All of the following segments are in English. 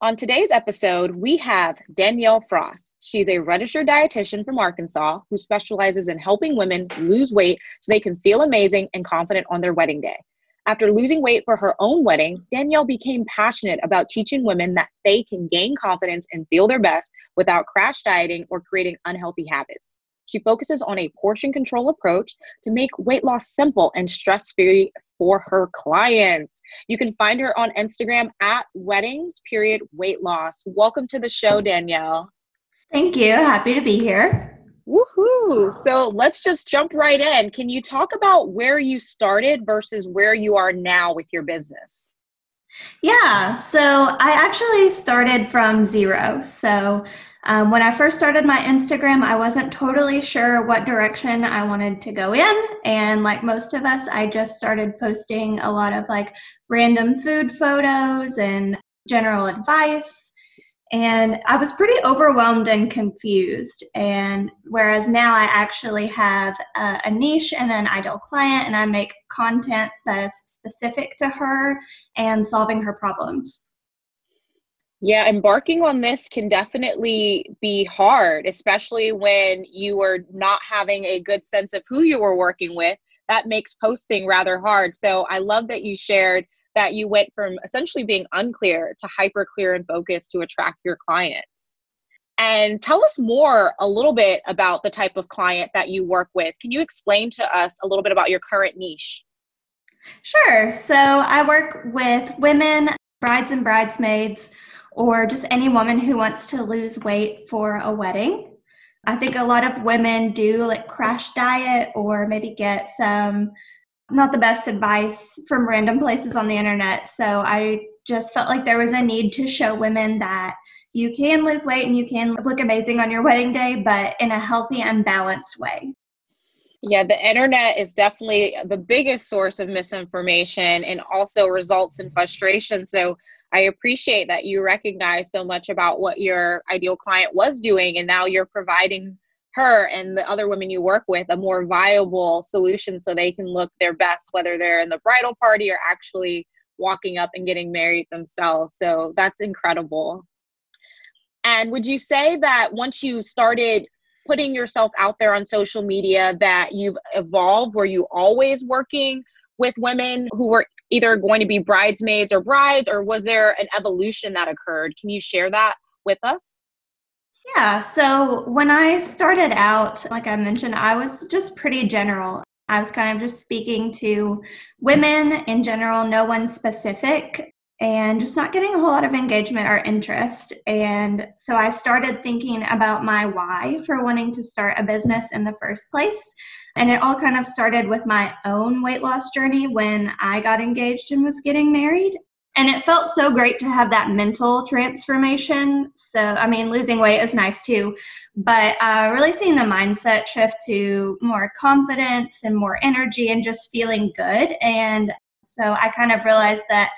On today's episode, we have Danielle Frost. She's a registered dietitian from Arkansas who specializes in helping women lose weight so they can feel amazing and confident on their wedding day. After losing weight for her own wedding, Danielle became passionate about teaching women that they can gain confidence and feel their best without crash dieting or creating unhealthy habits. She focuses on a portion control approach to make weight loss simple and stress free for her clients. You can find her on Instagram at weddings period weight loss. Welcome to the show, Danielle. Thank you. Happy to be here. Woohoo! So let's just jump right in. Can you talk about where you started versus where you are now with your business? Yeah, so I actually started from zero. So um, when I first started my Instagram, I wasn't totally sure what direction I wanted to go in. And like most of us, I just started posting a lot of like random food photos and general advice. And I was pretty overwhelmed and confused. And whereas now I actually have a, a, niche and an ideal client, and I make content that is specific to her and solving her problems. Yeah, embarking on this can definitely be hard, especially when you are not having a good sense of who you were working with. That makes posting rather hard. So I love that you shared that you went from essentially being unclear to hyper clear and focused to attract your clients. And tell us more a little bit about the type of client that you work with. Can you explain to us a little bit about your current niche? Sure. So I work with women, brides and bridesmaids or just any woman who wants to lose weight for a wedding. I think a lot of women do like crash diet or maybe get some not the best advice from random places on the internet. So I just felt like there was a need to show women that you can lose weight and you can look amazing on your wedding day, but in a healthy and balanced way. Yeah, the internet is definitely the biggest source of misinformation and also results in frustration. So I appreciate that you recognize so much about what your ideal client was doing, and now you're providing her and the other women you work with a more viable solution so they can look their best, whether they're in the bridal party or actually walking up and getting married themselves. So that's incredible. And would you say that once you started putting yourself out there on social media that you've evolved? Were you always working with women who were either going to be bridesmaids or brides, or was there an evolution that occurred? Can you share that with us? Yeah, so when I started out, like I mentioned, I was just pretty general. I was kind of just speaking to women in general, no one specific, and just not getting a whole lot of engagement or interest. And so I started thinking about my why for wanting to start a business in the first place. And it all kind of started with my own weight loss journey when I got engaged and was getting married. And it felt so great to have that mental transformation. So, I mean, losing weight is nice too, but uh, really seeing the mindset shift to more confidence and more energy and just feeling good. And so I kind of realized that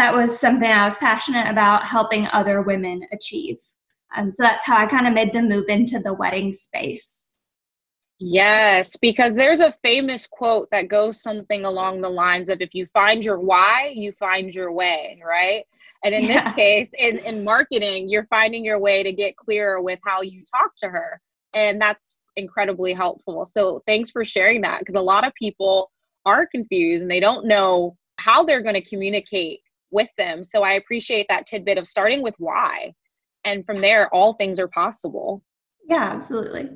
that was something I was passionate about helping other women achieve. Um, so that's how I kind of made the move into the wedding space. Yes, because there's a famous quote that goes something along the lines of if you find your why, you find your way, right? And in yeah. this case, in, in marketing, you're finding your way to get clearer with how you talk to her. And that's incredibly helpful. So thanks for sharing that because a lot of people are confused and they don't know how they're going to communicate with them. So I appreciate that tidbit of starting with why. And from there, all things are possible. Yeah, absolutely.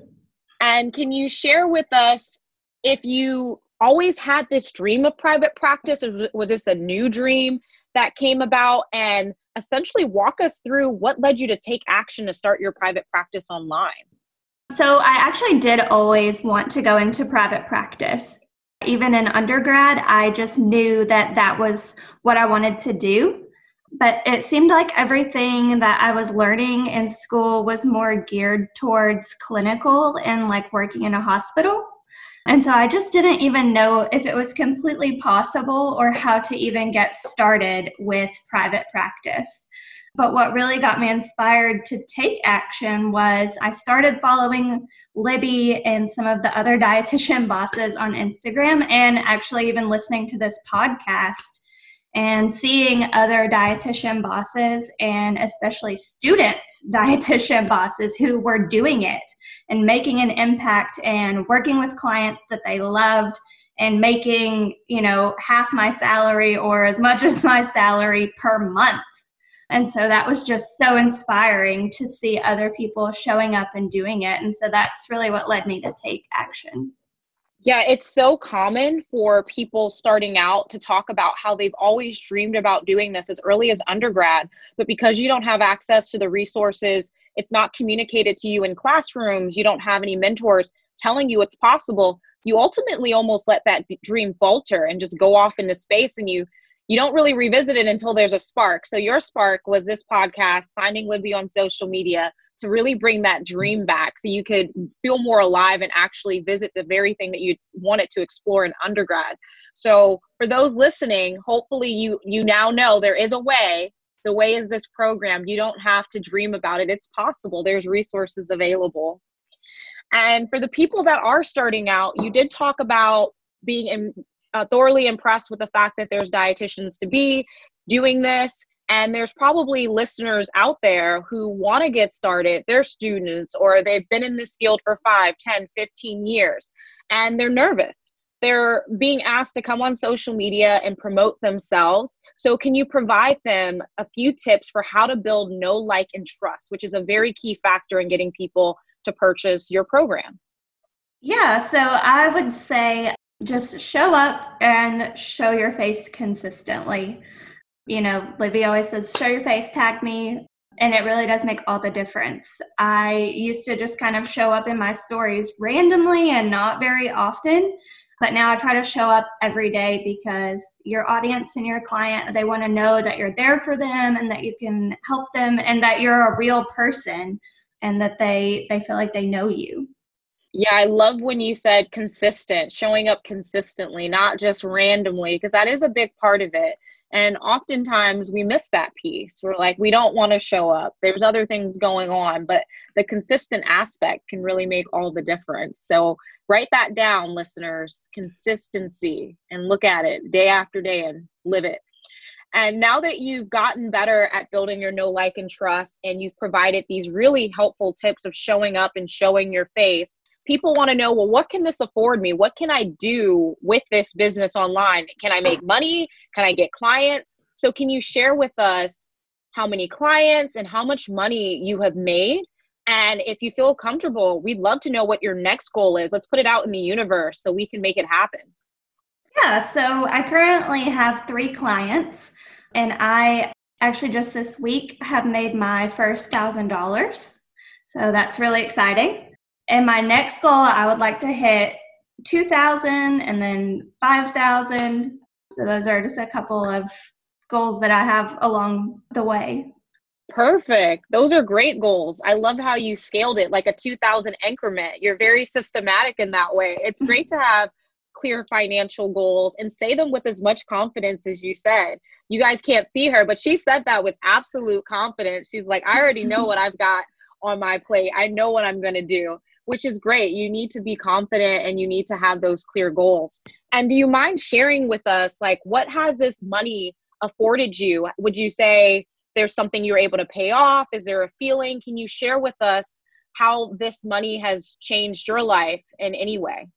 And can you share with us if you always had this dream of private practice, or was this a new dream that came about? And essentially walk us through what led you to take action to start your private practice online. So, I actually did always want to go into private practice. Even in undergrad, I just knew that that was what I wanted to do but it seemed like everything that I was learning in school was more geared towards clinical and like working in a hospital. And so I just didn't even know if it was completely possible or how to even get started with private practice. But what really got me inspired to take action was I started following Libby and some of the other dietitian bosses on Instagram and actually even listening to this podcast and seeing other dietitian bosses and especially student dietitian bosses who were doing it and making an impact and working with clients that they loved and making you know half my salary or as much as my salary per month and so that was just so inspiring to see other people showing up and doing it. And so that's really what led me to take action. Yeah, it's so common for people starting out to talk about how they've always dreamed about doing this as early as undergrad, but because you don't have access to the resources, it's not communicated to you in classrooms, you don't have any mentors telling you it's possible, you ultimately almost let that dream falter and just go off into space and you you don't really revisit it until there's a spark. So your spark was this podcast, finding Libby on social media, to really bring that dream back so you could feel more alive and actually visit the very thing that you wanted to explore in undergrad. So for those listening, hopefully you you now know there is a way. The way is this program. You don't have to dream about it. It's possible. There's resources available. And for the people that are starting out, you did talk about being in, uh, thoroughly impressed with the fact that there's dietitians to be doing this. And there's probably listeners out there who want to get started. They're students or they've been in this field for 5 10 15 years and they're nervous. They're being asked to come on social media and promote themselves. So can you provide them a few tips for how to build know like and trust which is a very key factor in getting people to purchase your program? Yeah so i would say just show up and show your face consistently you know, Libby always says, show your face, tag me. And it really does make all the difference. I used to just kind of show up in my stories randomly and not very often. But now I try to show up every day because your audience and your client, they want to know that you're there for them and that you can help them and that you're a real person and that they they feel like they know you. Yeah, I love when you said consistent, showing up consistently, not just randomly, because that is a big part of it. And oftentimes we miss that piece. We're like, we don't want to show up. There's other things going on, but the consistent aspect can really make all the difference. So write that down, listeners consistency, and look at it day after day and live it. And now that you've gotten better at building your know, like, and trust, and you've provided these really helpful tips of showing up and showing your face, people want to know well what can this afford me? What can i do with this business online? Can i make money? Can i get clients? So can you share with us how many clients and how much money you have made? And if you feel comfortable we'd love to know what your next goal is. Let's put it out in the universe so we can make it happen. Yeah so i currently have three clients and i actually just this week have made my first thousand dollars. So that's really exciting and my next goal, I would like to hit 2,000 and then 5,000. So those are just a couple of goals that I have along the way. Perfect. Those are great goals. I love how you scaled it like a 2000 increment. You're very systematic in that way. It's mm-hmm. great to have clear financial goals and say them with as much confidence as you said. You guys can't see her, but she said that with absolute confidence. She's like, I already know what I've got on my plate. I know what I'm going to do which is great. You need to be confident and you need to have those clear goals. And do you mind sharing with us, like, what has this money afforded you? Would you say there's something you're able to pay off? Is there a feeling? Can you share with us how this money has changed your life in any way?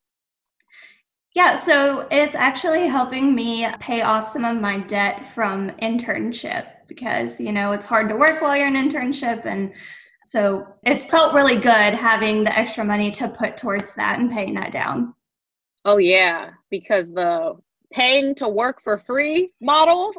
Yeah, so it's actually helping me pay off some of my debt from internship because, you know, it's hard to work while you're in internship and so it's felt really good having the extra money to put towards that and paying that down. Oh, yeah, because the paying to work for free model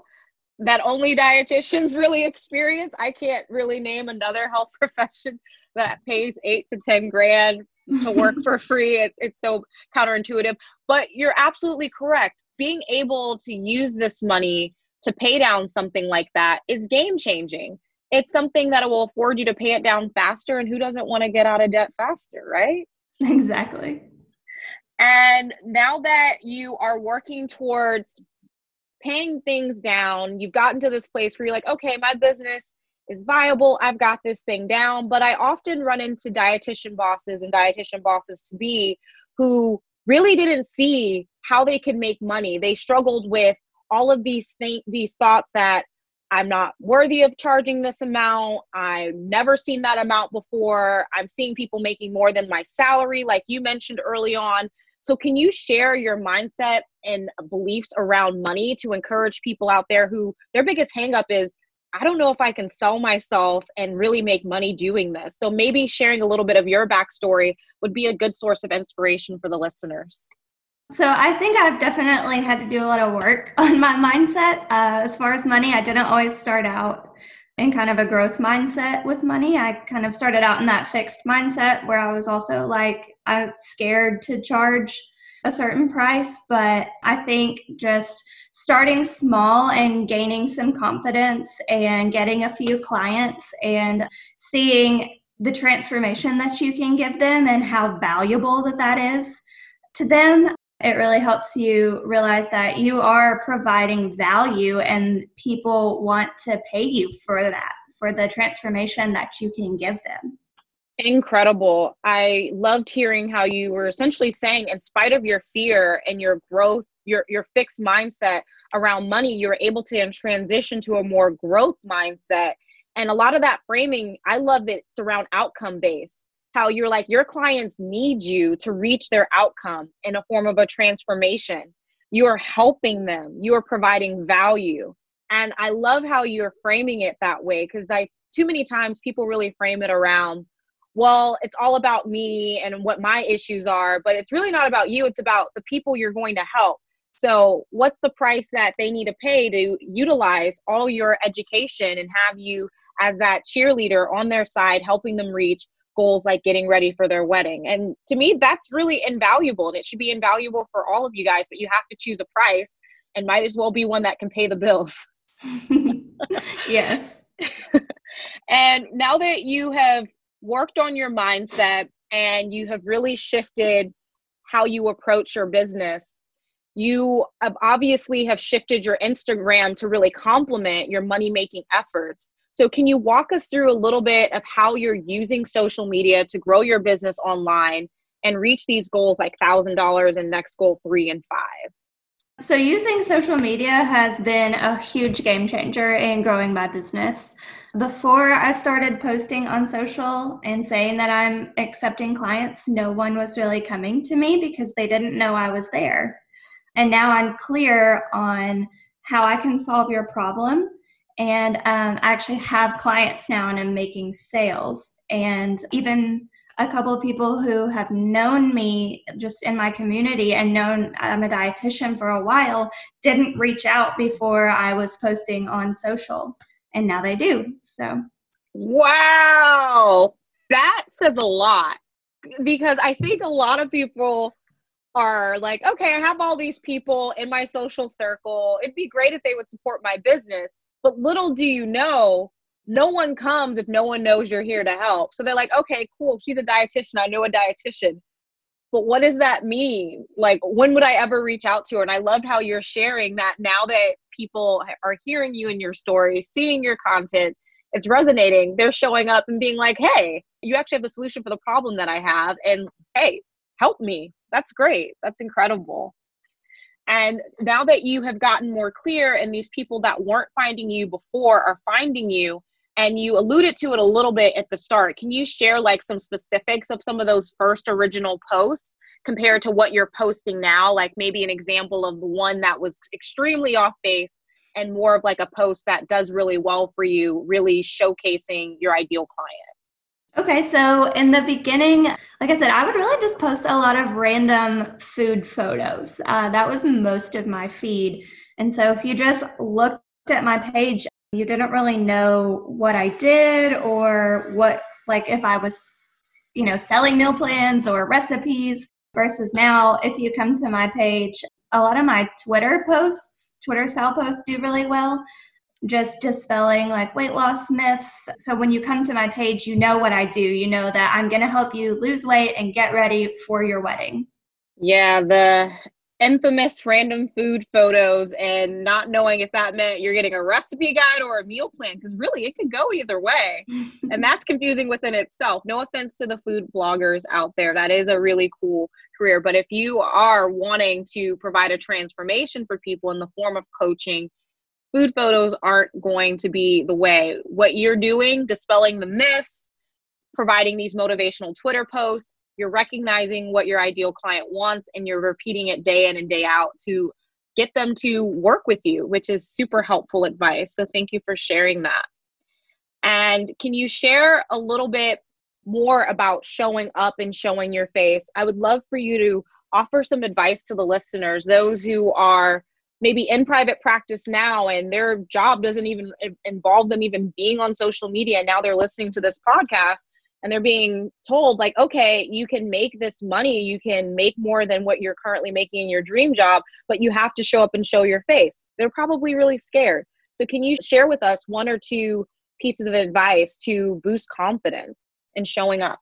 that only dietitians really experience. I can't really name another health profession that pays eight to 10 grand to work for free. It, it's so counterintuitive. But you're absolutely correct. Being able to use this money to pay down something like that is game changing it's something that will afford you to pay it down faster and who doesn't want to get out of debt faster right? Exactly. And now that you are working towards paying things down you've gotten to this place where you're like okay my business is viable i've got this thing down but i often run into dietitian bosses and dietitian bosses to be who really didn't see how they could make money. They struggled with all of these th- these thoughts that I'm not worthy of charging this amount. I've never seen that amount before. I'm seeing people making more than my salary, like you mentioned early on. So, can you share your mindset and beliefs around money to encourage people out there who their biggest hangup is, I don't know if I can sell myself and really make money doing this? So, maybe sharing a little bit of your backstory would be a good source of inspiration for the listeners. So I think I've definitely had to do a lot of work on my mindset. Uh, as far as money, I didn't always start out in kind of a growth mindset with money. I kind of started out in that fixed mindset where I was also like, I'm scared to charge a certain price. But I think just starting small and gaining some confidence and getting a few clients and seeing the transformation that you can give them and how valuable that that is to them it really helps you realize that you are providing value and people want to pay you for that, for the transformation that you can give them. Incredible. I loved hearing how you were essentially saying, in spite of your fear and your growth, your, your fixed mindset around money, you're able to transition to a more growth mindset. And a lot of that framing, I love it. It's around outcome based how you're like your clients need you to reach their outcome in a form of a transformation. You are helping them. You are providing value. And i love how you're framing it that way because i too many times people really frame it around well it's all about me and what my issues are but it's really not about you it's about the people you're going to help. So what's the price that they need to pay to utilize all your education and have you as that cheerleader on their side helping them reach goals like getting ready for their wedding. And to me, that's really invaluable and it should be invaluable for all of you guys, but you have to choose a price and might as well be one that can pay the bills. yes. and now that you have worked on your mindset and you have really shifted how you approach your business, you obviously have shifted your Instagram to really complement your money making efforts. So, can you walk us through a little bit of how you're using social media to grow your business online and reach these goals like $1,000 and next goal three and five? So, using social media has been a huge game changer in growing my business. Before I started posting on social and saying that I'm accepting clients, no one was really coming to me because they didn't know I was there. And now I'm clear on how I can solve your problem and um, I actually have clients now and I'm making sales. And even a couple of people who have known me just in my community and known I'm a dietitian for a while didn't reach out before I was posting on social. And now they do. So, wow, that says a lot because I think a lot of people are like, okay, I have all these people in my social circle. It'd be great if they would support my business. But little do you know, no one comes if no one knows you're here to help. So they're like, okay, cool. She's a dietitian. I know a dietitian. But what does that mean? Like, when would I ever reach out to her? And I loved how you're sharing that now that people are hearing you and your story, seeing your content, it's resonating. They're showing up and being like, hey, you actually have the solution for the problem that I have. And hey, help me. That's great. That's incredible. And now that you have gotten more clear and these people that weren't finding you before are finding you, and you alluded to it a little bit at the start, can you share like some specifics of some of those first original posts compared to what you're posting now? Like maybe an example of the one that was extremely off base and more of like a post that does really well for you, really showcasing your ideal client. Okay, so in the beginning, like I said, I would really just post a lot of random food photos. Uh, that was most of my feed. And so if you just looked at my page, you didn't really know what I did or what, like, if I was, you know, selling meal plans or recipes. Versus now, if you come to my page, a lot of my Twitter posts, Twitter style posts do really well just dispelling like weight loss myths. So when you come to my page, you know what I do. You know that I'm going to help you lose weight and get ready for your wedding. Yeah, the infamous random food photos and not knowing if that meant you're getting a recipe guide or a meal plan because really it could go either way and that's confusing within itself no offense to the food bloggers out there that is a really cool career but if you are wanting to provide a transformation for people in the form of coaching food photos aren't going to be the way what you're doing dispelling the myths providing these motivational twitter posts you're recognizing what your ideal client wants and you're repeating it day in and day out to get them to work with you, which is super helpful advice. So thank you for sharing that. And can you share a little bit more about showing up and showing your face? I would love for you to offer some advice to the listeners, those who are maybe in private practice now and their job doesn't even involve them even being on social media. Now they're listening to this podcast and they're being told like okay you can make this money you can make more than what you're currently making in your dream job but you have to show up and show your face. They're probably really scared. So can you share with us one or two pieces of advice to boost confidence in showing up?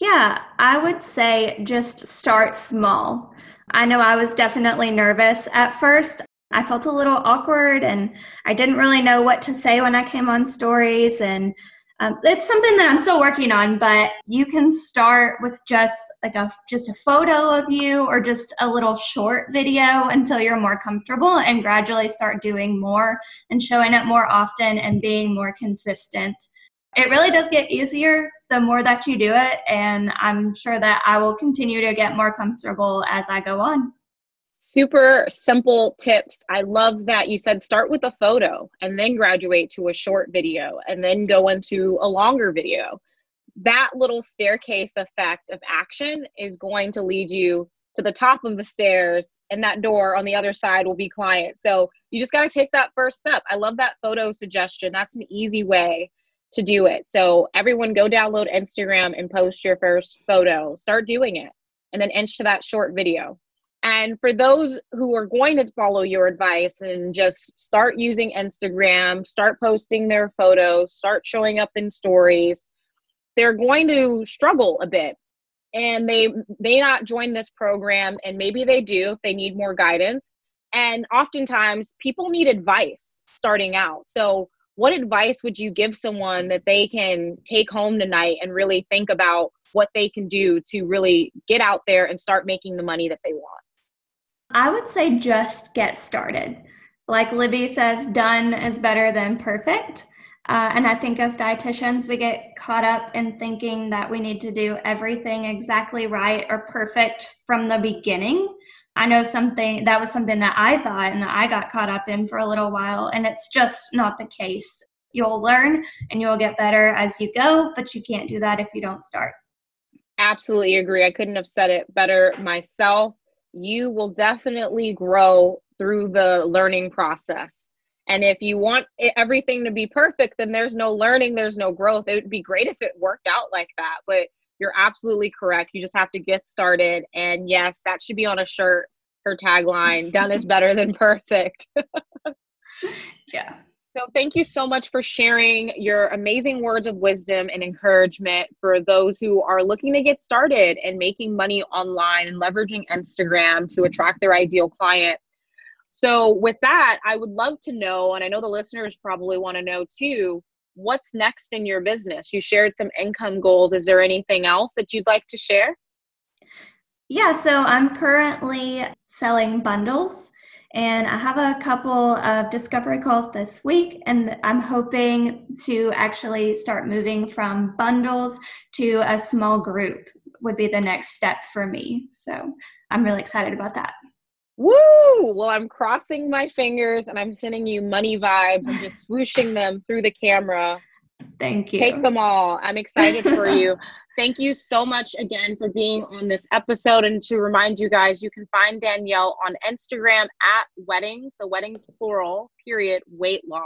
Yeah i would say just start small i know i was definitely nervous at first I felt a little awkward and I didn't really know what to say when I came on stories. And um, it's something that I'm still working on, but you can start with just like a just a photo of you or just a little short video until you're more comfortable and gradually start doing more and showing it more often and being more consistent. It really does get easier the more that you do it, and I'm sure that I will continue to get more comfortable as I go on super simple tips. I love that you said start with a photo and then graduate to a short video and then go into a longer video. That little staircase effect of action is going to lead you to the top of the stairs and that door on the other side will be client. So you just got to take that first step. I love that photo suggestion. That's an easy way to do it. So everyone go download Instagram and post your first photo. Start doing it and then inch to that short video. And for those who are going to follow your advice and just start using Instagram, start posting their photos, start showing up in stories, they're going to struggle a bit. And they may not join this program, and maybe they do if they need more guidance. And oftentimes, people need advice starting out. So, what advice would you give someone that they can take home tonight and really think about what they can do to really get out there and start making the money that they want? I would say just get started. Like Libby says, done is better than perfect. Uh, and I think as dietitians, we get caught up in thinking that we need to do everything exactly right or perfect from the beginning. I know something that was something that I thought and that I got caught up in for a little while, and it's just not the case. You'll learn and you'll get better as you go, but you can't do that if you don't start. Absolutely agree. I couldn't have said it better myself you will definitely grow through the learning process. And if you want everything to be perfect, then there's no learning, there's no growth. It would be great if it worked out like that, but you're absolutely correct. You just have to get started. And yes, that should be on a shirt, her tagline done is better than perfect. yeah. So, thank you so much for sharing your amazing words of wisdom and encouragement for those who are looking to get started and making money online and leveraging Instagram to attract their ideal client. So, with that, I would love to know, and I know the listeners probably want to know too, what's next in your business? You shared some income goals. Is there anything else that you'd like to share? Yeah, so I'm currently selling bundles. And I have a couple of discovery calls this week, and I'm hoping to actually start moving from bundles to a small group, would be the next step for me. So I'm really excited about that. Woo! Well, I'm crossing my fingers and I'm sending you money vibes and just swooshing them through the camera. Thank you. Take them all. I'm excited for you. Thank you so much again for being on this episode. And to remind you guys, you can find Danielle on Instagram at weddings, so weddings plural, period, weight loss.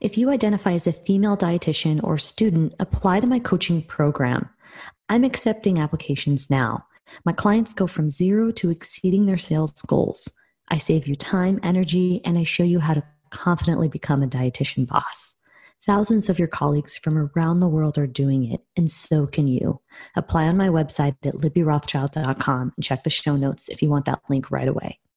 If you identify as a female dietitian or student, apply to my coaching program. I'm accepting applications now. My clients go from zero to exceeding their sales goals. I save you time, energy, and I show you how to confidently become a dietitian boss. Thousands of your colleagues from around the world are doing it, and so can you. Apply on my website at libbyrothschild.com and check the show notes if you want that link right away.